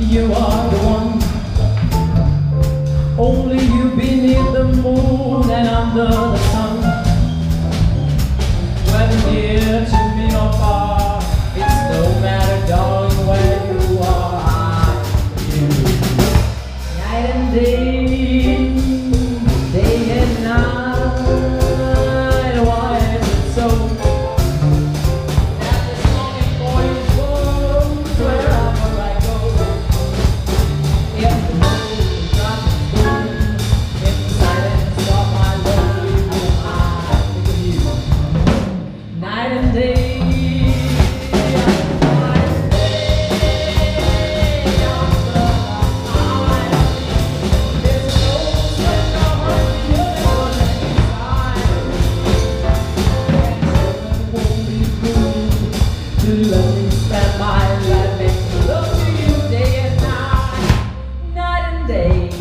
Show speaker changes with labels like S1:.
S1: You are the one. Spend my life to you day and night, night and day.